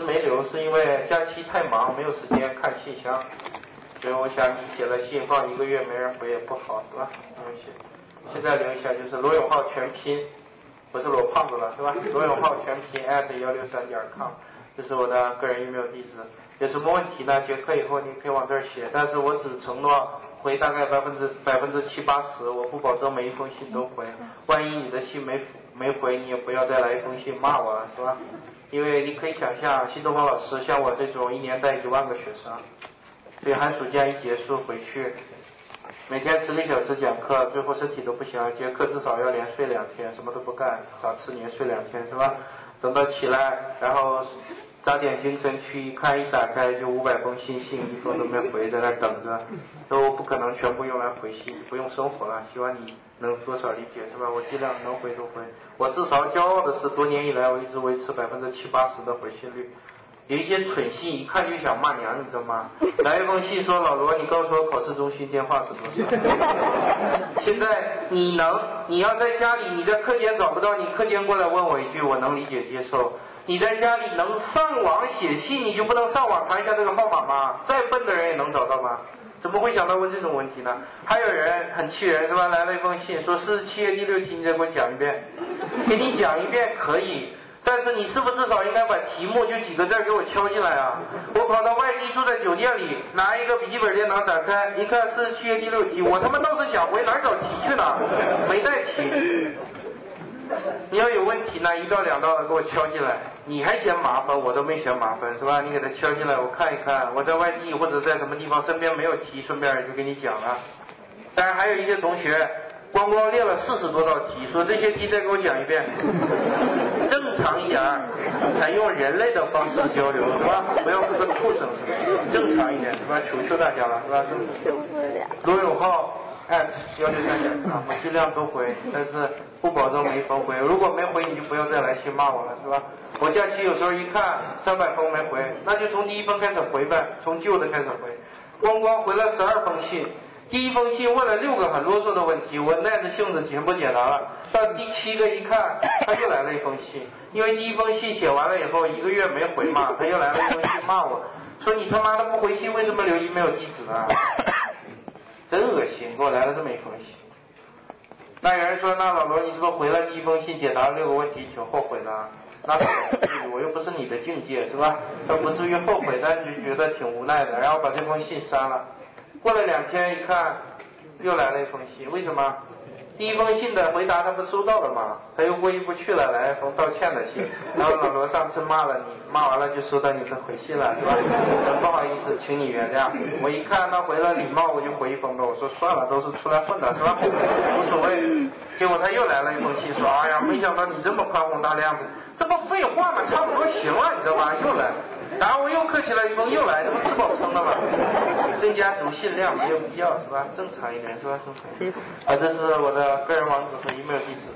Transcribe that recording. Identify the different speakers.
Speaker 1: 没留，是因为假期太忙，没有时间看信箱。所以我想你写了信放一个月没人回也不好，是吧？没关系。现在留一下，就是罗永浩全拼，不是罗胖子了，是吧？罗永浩全拼 at 幺六三点 com，这是我的个人 email 地址。有什么问题呢？结课以后你可以往这儿写，但是我只承诺回大概百分之百分之七八十，我不保证每一封信都回。万一你的信没没回，你也不要再来一封信骂我了，是吧？因为你可以想象，新东方老师像我这种一年带一万个学生，所以寒暑假一结束回去，每天十个小时讲课，最后身体都不行了，结课至少要连睡两天，什么都不干，少吃连睡两天，是吧？等到起来，然后。打点精神去一看，一打开就五百封信，信一封都没回，在那等着，都不可能全部用来回信，不用生活了。希望你能多少理解，是吧？我尽量能回都回。我至少骄傲的是，多年以来我一直维持百分之七八十的回信率。有一些蠢信，一看就想骂娘，你知道吗？来一封信说老罗，你告诉我考试中心电话是多少？现在你能，你要在家里，你在课间找不到，你课间过来问我一句，我能理解接受。你在家里能上网写信，你就不能上网查一下这个号码吗？再笨的人也能找到吗？怎么会想到问这种问题呢？还有人很气人是吧？来了一封信，说四十七页第六题，你再给我讲一遍。给你讲一遍可以。但是你是不是至少应该把题目就几个字给我敲进来啊？我跑到外地住在酒店里，拿一个笔记本电脑打开，一看四十七页第六题，我他妈倒是想回哪儿找题去呢？没带题。你要有问题呢，一道两道的给我敲进来。你还嫌麻烦，我都没嫌麻烦是吧？你给他敲进来，我看一看。我在外地或者在什么地方，身边没有题，顺便就给你讲了。当然还有一些同学。光光列了四十多道题，说这些题再给我讲一遍。正常一点，采用人类的方式交流，是吧？不要跟个畜生似的，正常一点，是吧？求求大家了，是吧？
Speaker 2: 受不了。
Speaker 1: 罗永浩 at 幺六三点啊，我尽量都回，但是不保证每封回。如果没回，你就不要再来信骂我了，是吧？我假期有时候一看三百封没回，那就从第一封开始回呗，从旧的开始回。光光回了十二封信。第一封信问了六个很啰嗦的问题，我耐着性子全部解答了。到第七个一看，他又来了一封信，因为第一封信写完了以后一个月没回嘛，他又来了一封信骂我，说你他妈的不回信，为什么留 email 地址呢？真恶心，给我来了这么一封信。那有人说，那老罗你是不是回了第一封信，解答了六个问题，挺后悔的？那我又不是你的境界，是吧？倒不至于后悔，但就觉得挺无奈的，然后把这封信删了。过了两天，一看，又来了一封信。为什么？第一封信的回答他不收到了吗？他又过意不去了，来一封道歉的信。然后老罗上次骂了你，骂完了就收到你的回信了，是吧？不好意思，请你原谅。我一看他回了礼貌，我就回一封吧。我说算了，都是出来混的，是吧？无所谓。结果他又来了一封信，说哎呀，没想到你这么宽宏大量，这不废话吗？差不多行了，你知道吧？又来。然后我又客气了一封，又来，这不吃饱撑的吗？增加读信量没有必要，是吧？正常一点，是吧？正常。啊，这是我的个人网址和 email 地址。